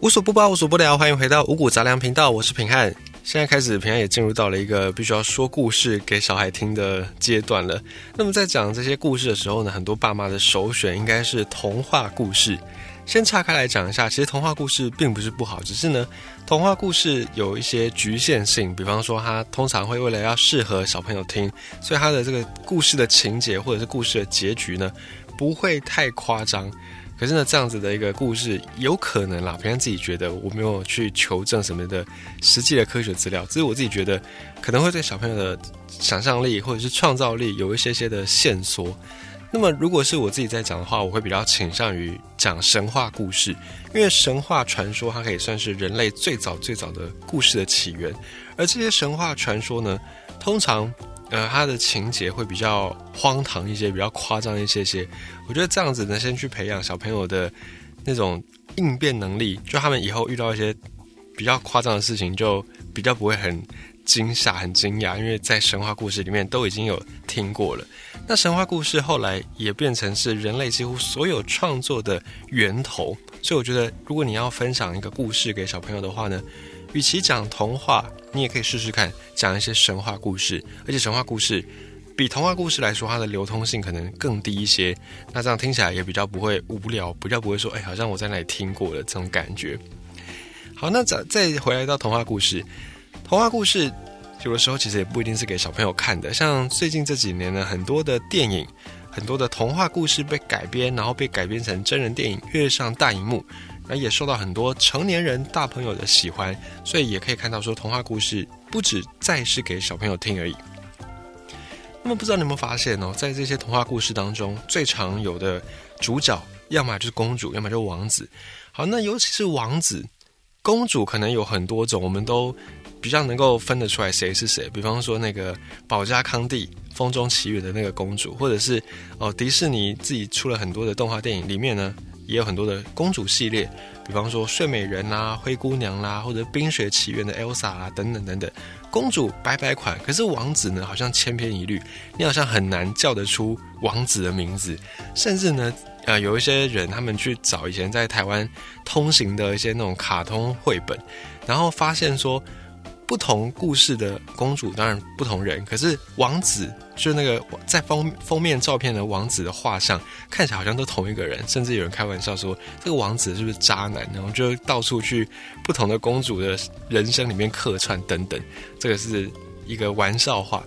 无所不包，无所不聊，欢迎回到五谷杂粮频道，我是平汉。现在开始，平汉也进入到了一个必须要说故事给小孩听的阶段了。那么在讲这些故事的时候呢，很多爸妈的首选应该是童话故事。先岔开来讲一下，其实童话故事并不是不好，只是呢，童话故事有一些局限性，比方说它通常会为了要适合小朋友听，所以它的这个故事的情节或者是故事的结局呢，不会太夸张。可是呢，这样子的一个故事有可能啦。平常自己觉得我没有去求证什么的实际的科学资料，只是我自己觉得可能会对小朋友的想象力或者是创造力有一些些的线索。那么，如果是我自己在讲的话，我会比较倾向于讲神话故事，因为神话传说它可以算是人类最早最早的故事的起源，而这些神话传说呢，通常。呃，它的情节会比较荒唐一些，比较夸张一些些。我觉得这样子呢，先去培养小朋友的那种应变能力，就他们以后遇到一些比较夸张的事情，就比较不会很惊吓、很惊讶，因为在神话故事里面都已经有听过了。那神话故事后来也变成是人类几乎所有创作的源头，所以我觉得，如果你要分享一个故事给小朋友的话呢？与其讲童话，你也可以试试看讲一些神话故事，而且神话故事比童话故事来说，它的流通性可能更低一些。那这样听起来也比较不会无聊，比较不会说，哎，好像我在那里听过了这种感觉。好，那再再回来到童话故事，童话故事有的时候其实也不一定是给小朋友看的。像最近这几年呢，很多的电影，很多的童话故事被改编，然后被改编成真人电影，跃上大荧幕。那也受到很多成年人大朋友的喜欢，所以也可以看到说，童话故事不止再是给小朋友听而已。那么不知道你有没有发现哦，在这些童话故事当中，最常有的主角，要么就是公主，要么就是王子。好，那尤其是王子、公主，可能有很多种，我们都比较能够分得出来谁是谁。比方说那个保加康帝《风中奇缘》的那个公主，或者是哦迪士尼自己出了很多的动画电影里面呢。也有很多的公主系列，比方说睡美人啦、灰姑娘啦，或者冰雪奇缘的 Elsa 啊，等等等等。公主白白款，可是王子呢，好像千篇一律。你好像很难叫得出王子的名字，甚至呢，呃，有一些人他们去找以前在台湾通行的一些那种卡通绘本，然后发现说。不同故事的公主当然不同人，可是王子就那个在封封面照片的王子的画像看起来好像都同一个人，甚至有人开玩笑说这个王子是不是渣男？然后就到处去不同的公主的人生里面客串等等，这个是一个玩笑话。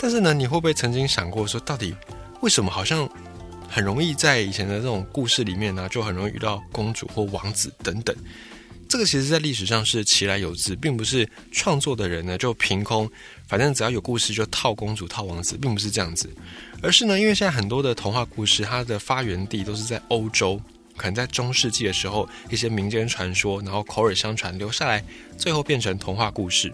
但是呢，你会不会曾经想过说，到底为什么好像很容易在以前的这种故事里面呢，就很容易遇到公主或王子等等？这个其实，在历史上是其来有自，并不是创作的人呢就凭空，反正只要有故事就套公主、套王子，并不是这样子，而是呢，因为现在很多的童话故事，它的发源地都是在欧洲，可能在中世纪的时候，一些民间传说，然后口耳相传留下来，最后变成童话故事。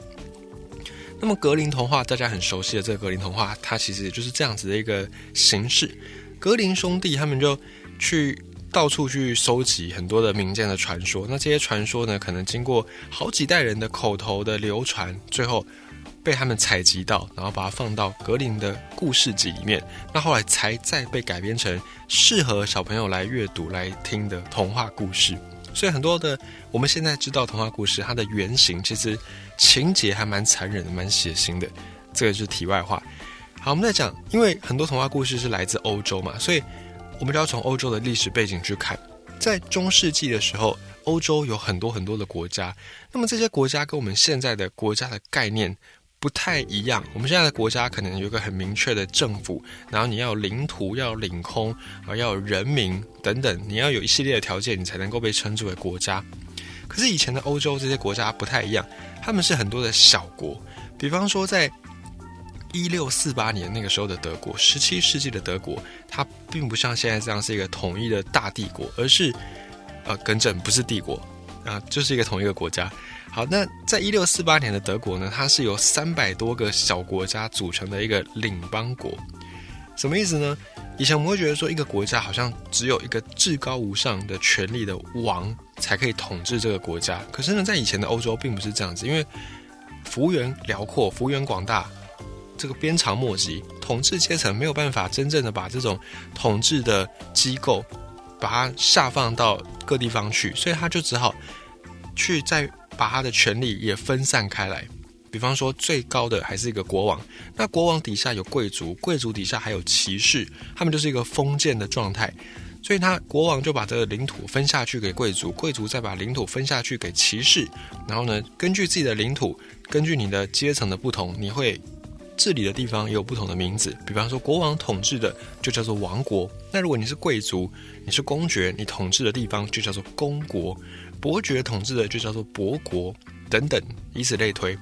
那么格林童话，大家很熟悉的这个格林童话，它其实也就是这样子的一个形式。格林兄弟他们就去。到处去收集很多的民间的传说，那这些传说呢，可能经过好几代人的口头的流传，最后被他们采集到，然后把它放到格林的故事集里面，那后来才再被改编成适合小朋友来阅读来听的童话故事。所以很多的我们现在知道童话故事，它的原型其实情节还蛮残忍的，蛮血腥的。这个是题外话。好，我们再讲，因为很多童话故事是来自欧洲嘛，所以。我们就要从欧洲的历史背景去看，在中世纪的时候，欧洲有很多很多的国家。那么这些国家跟我们现在的国家的概念不太一样。我们现在的国家可能有一个很明确的政府，然后你要有领土，要领空，啊，要有人民等等，你要有一系列的条件，你才能够被称之为国家。可是以前的欧洲这些国家不太一样，他们是很多的小国，比方说在。一六四八年那个时候的德国，十七世纪的德国，它并不像现在这样是一个统一的大帝国，而是，呃，更正不是帝国啊，就是一个同一个国家。好，那在一六四八年的德国呢，它是由三百多个小国家组成的一个领邦国。什么意思呢？以前我们会觉得说，一个国家好像只有一个至高无上的权力的王才可以统治这个国家。可是呢，在以前的欧洲并不是这样子，因为幅员辽阔，幅员广大。这个鞭长莫及，统治阶层没有办法真正的把这种统治的机构把它下放到各地方去，所以他就只好去再把他的权力也分散开来。比方说，最高的还是一个国王，那国王底下有贵族，贵族底下还有骑士，他们就是一个封建的状态。所以，他国王就把这个领土分下去给贵族，贵族再把领土分下去给骑士。然后呢，根据自己的领土，根据你的阶层的不同，你会治理的地方也有不同的名字。比方说，国王统治的就叫做王国。那如果你是贵族，你是公爵，你统治的地方就叫做公国；伯爵统治的就叫做伯国，等等，以此类推。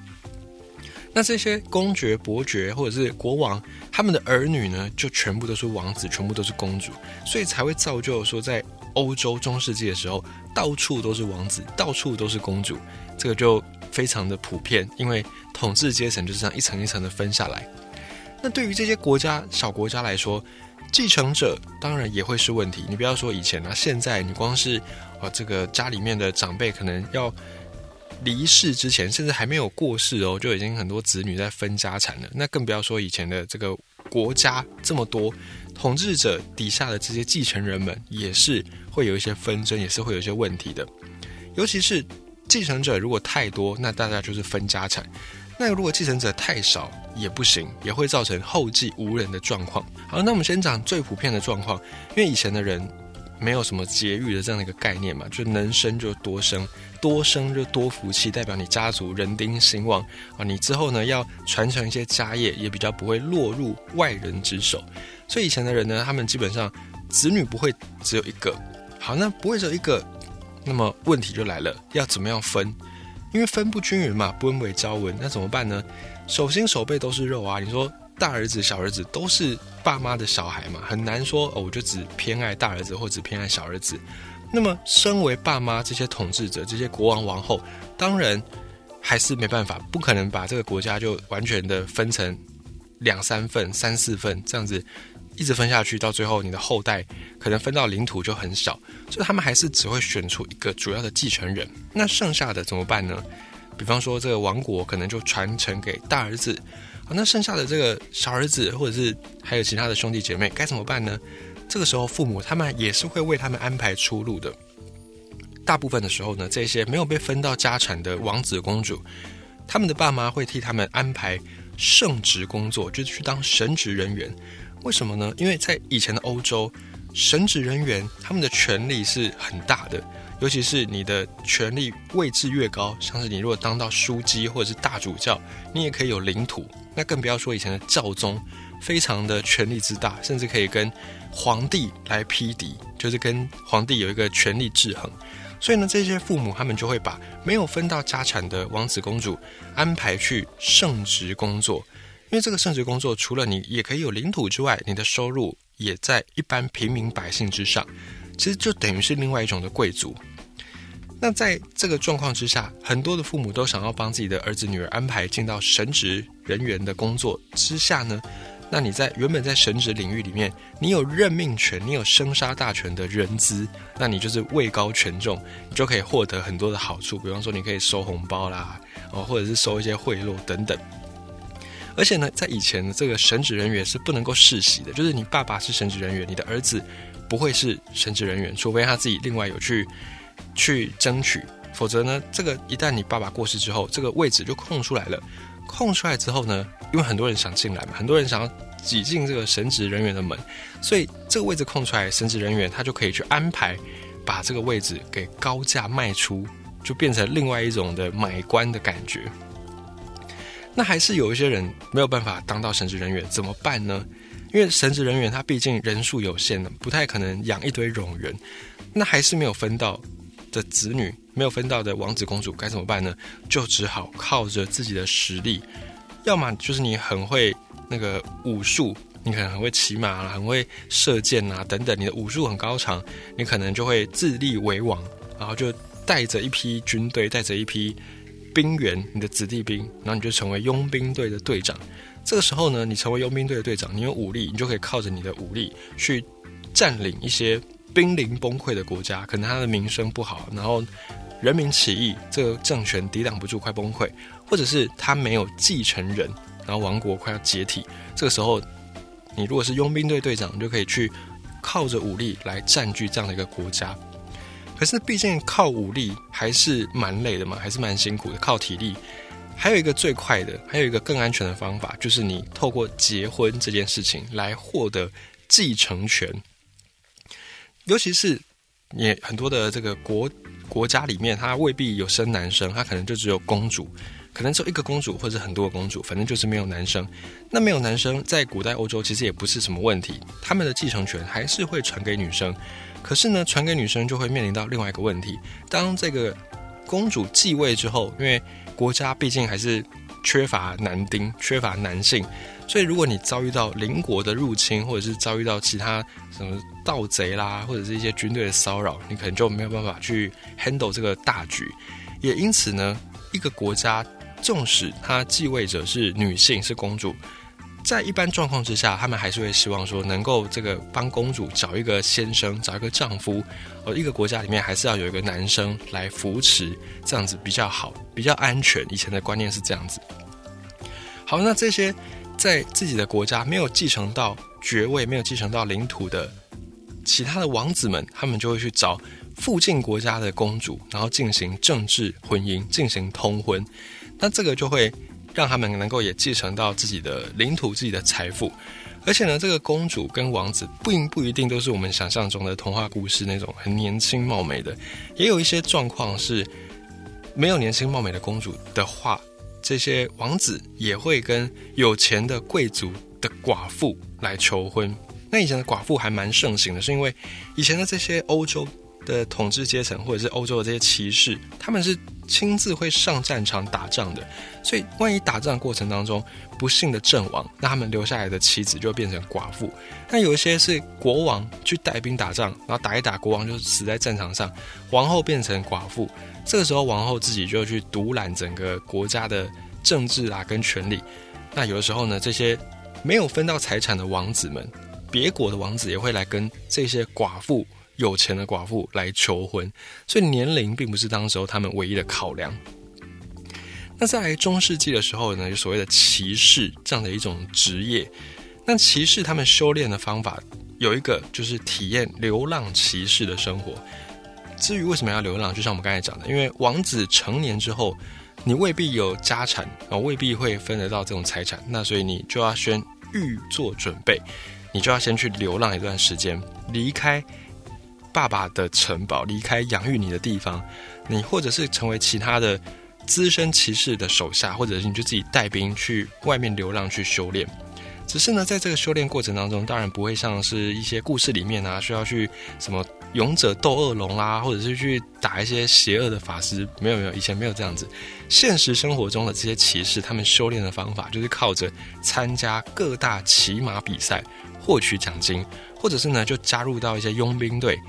那这些公爵、伯爵或者是国王，他们的儿女呢，就全部都是王子，全部都是公主，所以才会造就说，在欧洲中世纪的时候，到处都是王子，到处都是公主，这个就非常的普遍，因为统治阶层就是这样一层一层的分下来。那对于这些国家小国家来说，继承者当然也会是问题。你不要说以前啊，现在你光是啊，这个家里面的长辈可能要。离世之前，甚至还没有过世哦，就已经很多子女在分家产了。那更不要说以前的这个国家这么多统治者底下的这些继承人们，也是会有一些纷争，也是会有一些问题的。尤其是继承者如果太多，那大家就是分家产；那如果继承者太少也不行，也会造成后继无人的状况。好，那我们先讲最普遍的状况，因为以前的人没有什么节育的这样的一个概念嘛，就能生就多生。多生就多福气，代表你家族人丁兴旺啊！你之后呢要传承一些家业，也比较不会落入外人之手。所以以前的人呢，他们基本上子女不会只有一个。好，那不会只有一个，那么问题就来了，要怎么样分？因为分不均匀嘛，不温为朝文，那怎么办呢？手心手背都是肉啊！你说大儿子小儿子都是爸妈的小孩嘛，很难说哦，我就只偏爱大儿子或只偏爱小儿子。那么，身为爸妈这些统治者，这些国王王后，当然还是没办法，不可能把这个国家就完全的分成两三份、三四份这样子，一直分下去，到最后你的后代可能分到领土就很少，所以他们还是只会选出一个主要的继承人。那剩下的怎么办呢？比方说，这个王国可能就传承给大儿子，啊，那剩下的这个小儿子或者是还有其他的兄弟姐妹该怎么办呢？这个时候，父母他们也是会为他们安排出路的。大部分的时候呢，这些没有被分到家产的王子公主，他们的爸妈会替他们安排圣职工作，就是去当神职人员。为什么呢？因为在以前的欧洲，神职人员他们的权力是很大的，尤其是你的权力位置越高，像是你如果当到书记或者是大主教，你也可以有领土。那更不要说以前的教宗，非常的权力之大，甚至可以跟。皇帝来匹敌，就是跟皇帝有一个权力制衡，所以呢，这些父母他们就会把没有分到家产的王子公主安排去圣职工作，因为这个圣职工作除了你也可以有领土之外，你的收入也在一般平民百姓之上，其实就等于是另外一种的贵族。那在这个状况之下，很多的父母都想要帮自己的儿子女儿安排进到神职人员的工作之下呢。那你在原本在神职领域里面，你有任命权，你有生杀大权的人资，那你就是位高权重，你就可以获得很多的好处。比方说，你可以收红包啦，哦，或者是收一些贿赂等等。而且呢，在以前的这个神职人员是不能够世袭的，就是你爸爸是神职人员，你的儿子不会是神职人员，除非他自己另外有去去争取，否则呢，这个一旦你爸爸过世之后，这个位置就空出来了。空出来之后呢，因为很多人想进来嘛，很多人想要挤进这个神职人员的门，所以这个位置空出来，神职人员他就可以去安排，把这个位置给高价卖出，就变成另外一种的买官的感觉。那还是有一些人没有办法当到神职人员，怎么办呢？因为神职人员他毕竟人数有限的，不太可能养一堆冗员，那还是没有分到的子女。没有分到的王子公主该怎么办呢？就只好靠着自己的实力，要么就是你很会那个武术，你可能很会骑马很会射箭啊等等，你的武术很高强，你可能就会自立为王，然后就带着一批军队，带着一批兵员，你的子弟兵，然后你就成为佣兵队的队长。这个时候呢，你成为佣兵队的队长，你有武力，你就可以靠着你的武力去占领一些濒临崩溃的国家，可能他的名声不好，然后。人民起义，这个政权抵挡不住，快崩溃，或者是他没有继承人，然后王国快要解体。这个时候，你如果是佣兵队队长，你就可以去靠着武力来占据这样的一个国家。可是毕竟靠武力还是蛮累的嘛，还是蛮辛苦的，靠体力。还有一个最快的，还有一个更安全的方法，就是你透过结婚这件事情来获得继承权。尤其是你很多的这个国国家里面，他未必有生男生，他可能就只有公主，可能只有一个公主或者很多个公主，反正就是没有男生。那没有男生，在古代欧洲其实也不是什么问题，他们的继承权还是会传给女生。可是呢，传给女生就会面临到另外一个问题：当这个公主继位之后，因为国家毕竟还是缺乏男丁，缺乏男性，所以如果你遭遇到邻国的入侵，或者是遭遇到其他什么盗贼啦，或者是一些军队的骚扰，你可能就没有办法去 handle 这个大局。也因此呢，一个国家纵使它继位者是女性，是公主。在一般状况之下，他们还是会希望说，能够这个帮公主找一个先生，找一个丈夫。而一个国家里面还是要有一个男生来扶持，这样子比较好，比较安全。以前的观念是这样子。好，那这些在自己的国家没有继承到爵位、没有继承到领土的其他的王子们，他们就会去找附近国家的公主，然后进行政治婚姻，进行通婚。那这个就会。让他们能够也继承到自己的领土、自己的财富，而且呢，这个公主跟王子不不一定都是我们想象中的童话故事那种很年轻貌美的，也有一些状况是没有年轻貌美的公主的话，这些王子也会跟有钱的贵族的寡妇来求婚。那以前的寡妇还蛮盛行的，是因为以前的这些欧洲。的统治阶层或者是欧洲的这些骑士，他们是亲自会上战场打仗的，所以万一打仗过程当中不幸的阵亡，那他们留下来的妻子就变成寡妇。那有一些是国王去带兵打仗，然后打一打，国王就死在战场上，王后变成寡妇。这个时候，王后自己就去独揽整个国家的政治啊跟权力。那有的时候呢，这些没有分到财产的王子们，别国的王子也会来跟这些寡妇。有钱的寡妇来求婚，所以年龄并不是当时候他们唯一的考量。那在中世纪的时候呢，有所谓的骑士这样的一种职业。那骑士他们修炼的方法有一个，就是体验流浪骑士的生活。至于为什么要流浪，就像我们刚才讲的，因为王子成年之后，你未必有家产，啊，未必会分得到这种财产，那所以你就要先预做准备，你就要先去流浪一段时间，离开。爸爸的城堡，离开养育你的地方，你或者是成为其他的资深骑士的手下，或者是你就自己带兵去外面流浪去修炼。只是呢，在这个修炼过程当中，当然不会像是一些故事里面啊，需要去什么勇者斗恶龙啊，或者是去打一些邪恶的法师。没有没有，以前没有这样子。现实生活中的这些骑士，他们修炼的方法就是靠着参加各大骑马比赛获取奖金，或者是呢就加入到一些佣兵队。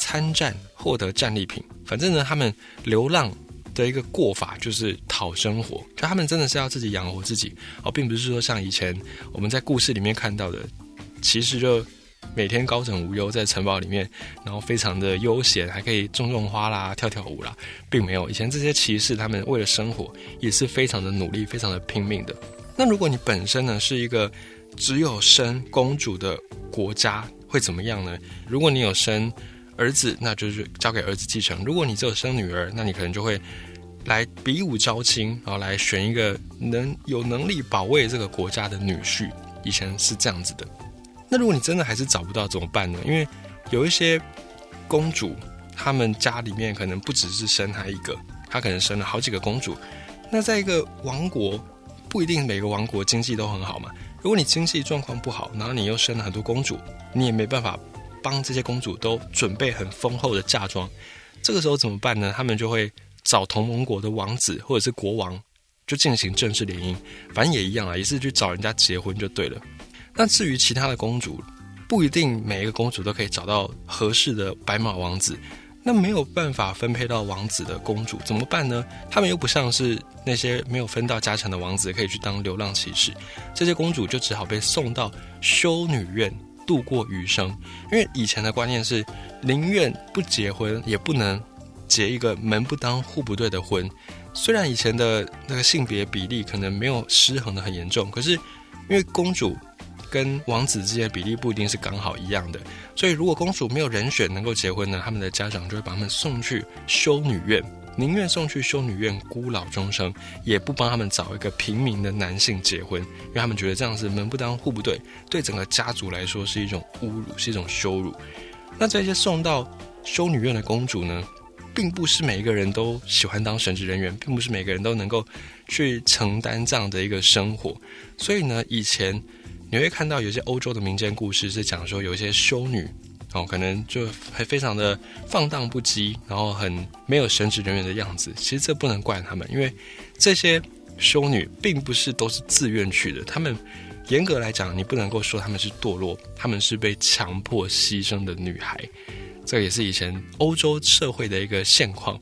参战获得战利品，反正呢，他们流浪的一个过法就是讨生活，就他们真的是要自己养活自己哦，并不是说像以前我们在故事里面看到的，其实就每天高枕无忧在城堡里面，然后非常的悠闲，还可以种种花啦、跳跳舞啦，并没有。以前这些骑士他们为了生活也是非常的努力、非常的拼命的。那如果你本身呢是一个只有生公主的国家，会怎么样呢？如果你有生儿子，那就是交给儿子继承。如果你只有生女儿，那你可能就会来比武招亲，然后来选一个能有能力保卫这个国家的女婿。以前是这样子的。那如果你真的还是找不到怎么办呢？因为有一些公主，她们家里面可能不只是生她一个，她可能生了好几个公主。那在一个王国，不一定每个王国经济都很好嘛。如果你经济状况不好，然后你又生了很多公主，你也没办法。帮这些公主都准备很丰厚的嫁妆，这个时候怎么办呢？他们就会找同盟国的王子或者是国王，就进行政治联姻，反正也一样啊，也是去找人家结婚就对了。那至于其他的公主，不一定每一个公主都可以找到合适的白马王子，那没有办法分配到王子的公主怎么办呢？他们又不像是那些没有分到家产的王子可以去当流浪骑士，这些公主就只好被送到修女院。度过余生，因为以前的观念是宁愿不结婚，也不能结一个门不当户不对的婚。虽然以前的那个性别比例可能没有失衡的很严重，可是因为公主跟王子之间的比例不一定是刚好一样的。所以，如果公主没有人选能够结婚呢，他们的家长就会把他们送去修女院，宁愿送去修女院孤老终生，也不帮他们找一个平民的男性结婚，因为他们觉得这样子门不当户不对，对整个家族来说是一种侮辱，是一种羞辱。那这些送到修女院的公主呢？并不是每一个人都喜欢当神职人员，并不是每个人都能够去承担这样的一个生活。所以呢，以前你会看到有些欧洲的民间故事是讲说，有一些修女哦，可能就还非常的放荡不羁，然后很没有神职人员的样子。其实这不能怪他们，因为这些修女并不是都是自愿去的。他们严格来讲，你不能够说他们是堕落，他们是被强迫牺牲的女孩。这也是以前欧洲社会的一个现况。